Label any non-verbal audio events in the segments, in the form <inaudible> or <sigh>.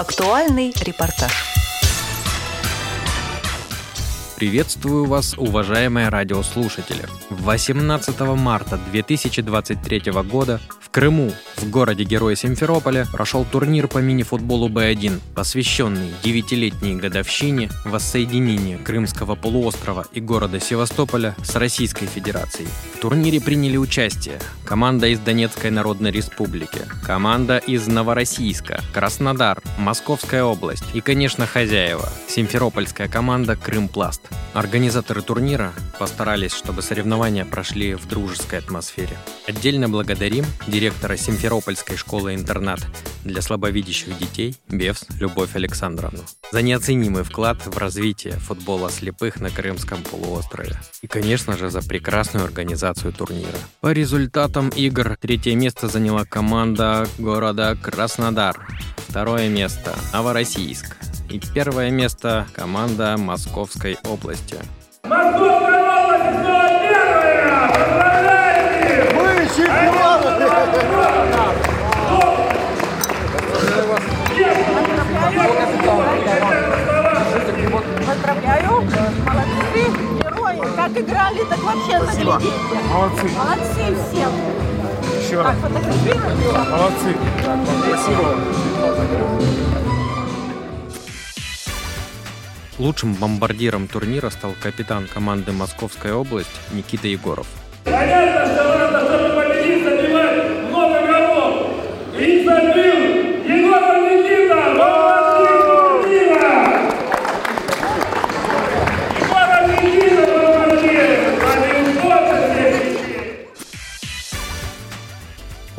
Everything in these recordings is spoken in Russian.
Актуальный репортаж. Приветствую вас, уважаемые радиослушатели. 18 марта 2023 года в Крыму, в городе Героя Симферополя, прошел турнир по мини-футболу Б1, посвященный девятилетней годовщине воссоединения Крымского полуострова и города Севастополя с Российской Федерацией. В турнире приняли участие команда из Донецкой Народной Республики, команда из Новороссийска, Краснодар, Московская область и, конечно, хозяева – Симферопольская команда «Крымпласт». Организаторы турнира постарались, чтобы соревнования прошли в дружеской атмосфере. Отдельно благодарим директора Симферопольской школы-интернат для слабовидящих детей Бевс Любовь Александровну за неоценимый вклад в развитие футбола слепых на Крымском полуострове. И, конечно же, за прекрасную организацию турнира. По результатам игр третье место заняла команда города Краснодар. Второе место – Новороссийск. И первое место – команда Московской области. Поздравляю, молодцы, герои. Как играли, так вообще заглядите. Молодцы. Молодцы все. Еще Так, раз. фотографируем. Молодцы. Спасибо. Лучшим бомбардиром турнира стал капитан команды Московская область Никита Егоров. Понятно, что надо, чтобы победить, забивать много голов. И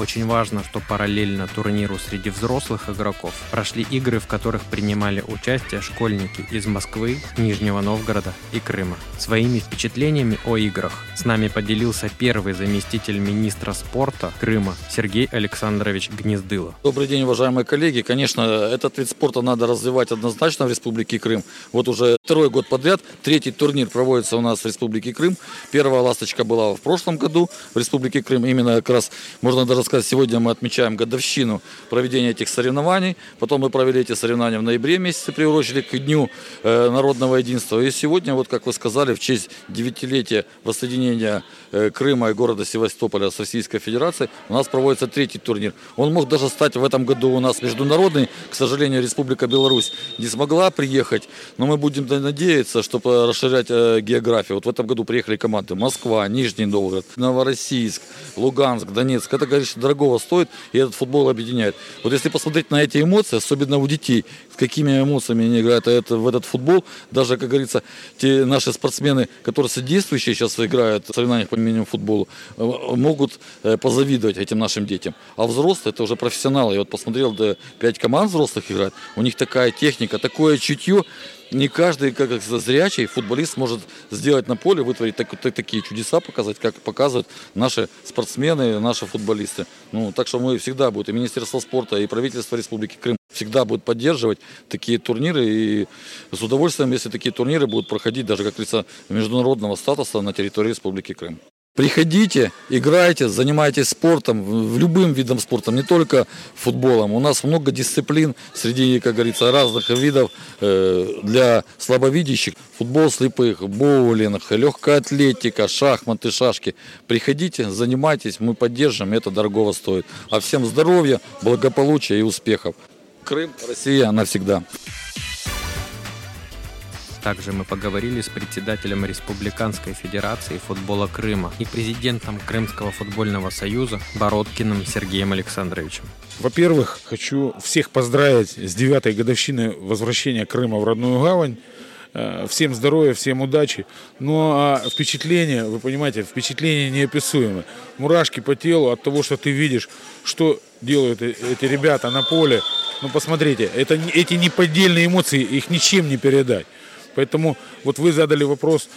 Очень важно, что параллельно турниру среди взрослых игроков прошли игры, в которых принимали участие школьники из Москвы, Нижнего Новгорода и Крыма. Своими впечатлениями о играх с нами поделился первый заместитель министра спорта Крыма Сергей Александрович Гнездыло. Добрый день, уважаемые коллеги. Конечно, этот вид спорта надо развивать однозначно в Республике Крым. Вот уже второй год подряд третий турнир проводится у нас в Республике Крым. Первая ласточка была в прошлом году в Республике Крым. Именно как раз, можно даже сказать, сегодня мы отмечаем годовщину проведения этих соревнований. Потом мы провели эти соревнования в ноябре месяце, приурочили к Дню э, народного единства. И сегодня, вот как вы сказали, в честь девятилетия воссоединения э, Крыма и города Севастополя с Российской Федерацией у нас проводится третий турнир. Он мог даже стать в этом году у нас международный. К сожалению, Республика Беларусь не смогла приехать, но мы будем надеяться, чтобы расширять э, географию. Вот в этом году приехали команды Москва, Нижний Новгород, Новороссийск, Луганск, Донецк. Это, конечно, дорогого стоит, и этот футбол объединяет. Вот если посмотреть на эти эмоции, особенно у детей, с какими эмоциями они играют это, в этот футбол, даже, как говорится, те наши спортсмены, которые содействующие сейчас играют в соревнованиях по мини-футболу, э, могут э, позавидовать этим нашим детям. А взрослые, это уже профессионалы. Я вот посмотрел, да, пять команд взрослых играют, у них такая техника, такое чутье, не каждый, как зрячий футболист может сделать на поле, вытворить так- так- такие чудеса, показать, как показывают наши спортсмены, наши футболисты. Ну, так что мы всегда будем, и Министерство спорта, и правительство Республики Крым всегда будут поддерживать такие турниры. И с удовольствием, если такие турниры будут проходить даже, как говорится, международного статуса на территории Республики Крым. Приходите, играйте, занимайтесь спортом, в- любым видом спорта, не только футболом. У нас много дисциплин среди, как говорится, разных видов э, для слабовидящих. Футбол слепых, боулинг, легкая атлетика, шахматы, шашки. Приходите, занимайтесь, мы поддержим, это дорогого стоит. А всем здоровья, благополучия и успехов. Крым, Россия навсегда. Также мы поговорили с председателем Республиканской Федерации футбола Крыма и президентом Крымского футбольного союза Бородкиным Сергеем Александровичем. Во-первых, хочу всех поздравить с девятой годовщиной возвращения Крыма в родную гавань. Э, Всем здоровья, всем удачи. Ну а впечатление, вы понимаете, впечатление неописуемое. Мурашки по телу от того, что ты видишь, что делают э- эти ребята на поле. Ну посмотрите, это, эти неподдельные эмоции, их ничем не передать. Поэтому вот вы задали вопрос,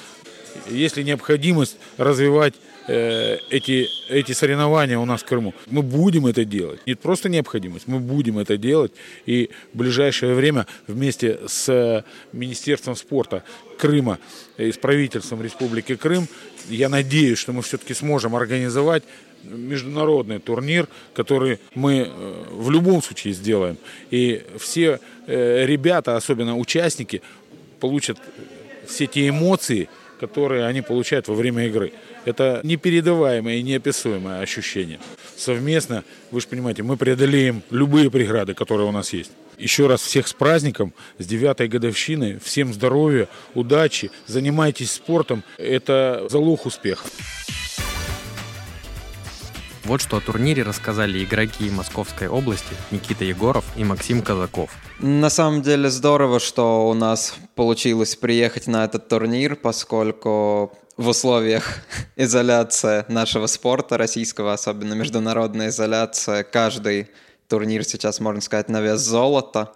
есть ли необходимость развивать э, эти, эти соревнования у нас в Крыму. Мы будем это делать. Не просто необходимость, мы будем это делать. И в ближайшее время вместе с э, Министерством спорта Крыма и с правительством Республики Крым, я надеюсь, что мы все-таки сможем организовать международный турнир, который мы э, в любом случае сделаем. И все ребята, особенно участники, получат все те эмоции, которые они получают во время игры. Это непередаваемое и неописуемое ощущение. Совместно, вы же понимаете, мы преодолеем любые преграды, которые у нас есть. Еще раз всех с праздником, с девятой годовщиной. Всем здоровья, удачи, занимайтесь спортом. Это залог успеха. Вот что о турнире рассказали игроки Московской области Никита Егоров и Максим Казаков. На самом деле здорово, что у нас получилось приехать на этот турнир, поскольку в условиях <laughs> изоляции нашего спорта, российского, особенно международная изоляция, каждый турнир сейчас, можно сказать, на вес золота.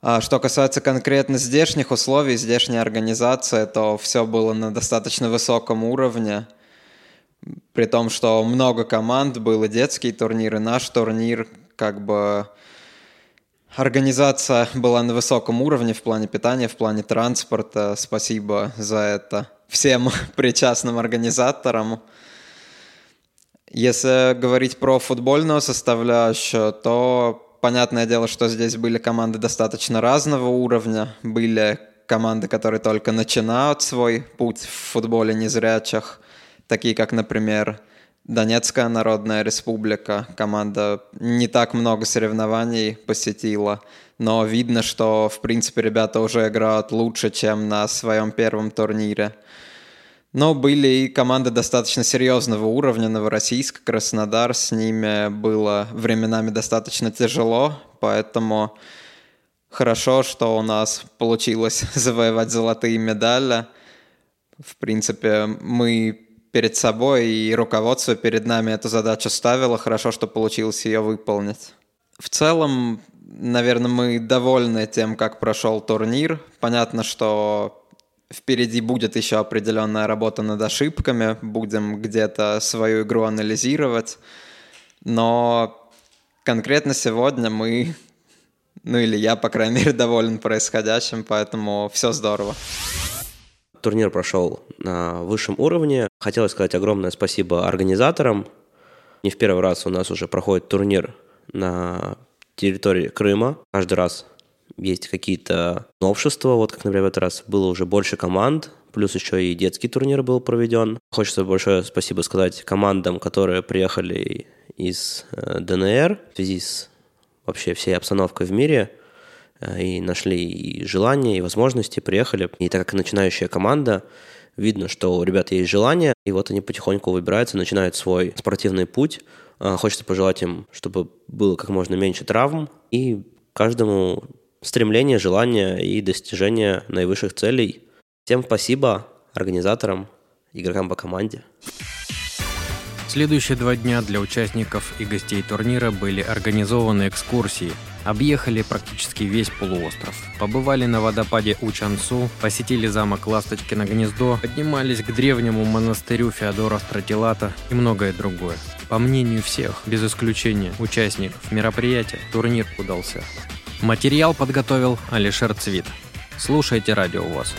А что касается конкретно здешних условий, здешней организации, то все было на достаточно высоком уровне – при том, что много команд, было детский турнир и наш турнир, как бы организация была на высоком уровне в плане питания, в плане транспорта. Спасибо за это всем <laughs> причастным организаторам. Если говорить про футбольную составляющую, то понятное дело, что здесь были команды достаточно разного уровня. Были команды, которые только начинают свой путь в футболе незрячих такие как, например, Донецкая Народная Республика. Команда не так много соревнований посетила, но видно, что, в принципе, ребята уже играют лучше, чем на своем первом турнире. Но были и команды достаточно серьезного уровня, Новороссийск, Краснодар, с ними было временами достаточно тяжело, поэтому хорошо, что у нас получилось <laughs> завоевать золотые медали. В принципе, мы перед собой, и руководство перед нами эту задачу ставило. Хорошо, что получилось ее выполнить. В целом, наверное, мы довольны тем, как прошел турнир. Понятно, что впереди будет еще определенная работа над ошибками, будем где-то свою игру анализировать. Но конкретно сегодня мы, ну или я, по крайней мере, доволен происходящим, поэтому все здорово. Турнир прошел на высшем уровне. Хотелось сказать огромное спасибо организаторам. Не в первый раз у нас уже проходит турнир на территории Крыма. Каждый раз есть какие-то новшества. Вот как, например, в этот раз было уже больше команд, плюс еще и детский турнир был проведен. Хочется большое спасибо сказать командам, которые приехали из э, ДНР в связи с вообще всей обстановкой в мире – и нашли и желание, и возможности, приехали. И так как начинающая команда, видно, что у ребят есть желание, и вот они потихоньку выбираются, начинают свой спортивный путь. Э, хочется пожелать им, чтобы было как можно меньше травм, и каждому стремление, желание и достижение наивысших целей. Всем спасибо организаторам, игрокам по команде. Следующие два дня для участников и гостей турнира были организованы экскурсии. Объехали практически весь полуостров. Побывали на водопаде Учансу, посетили замок Ласточкино гнездо, поднимались к древнему монастырю Феодора Стратилата и многое другое. По мнению всех, без исключения участников мероприятия, турнир удался. Материал подготовил Алишер Цвит. Слушайте радио ВОЗ.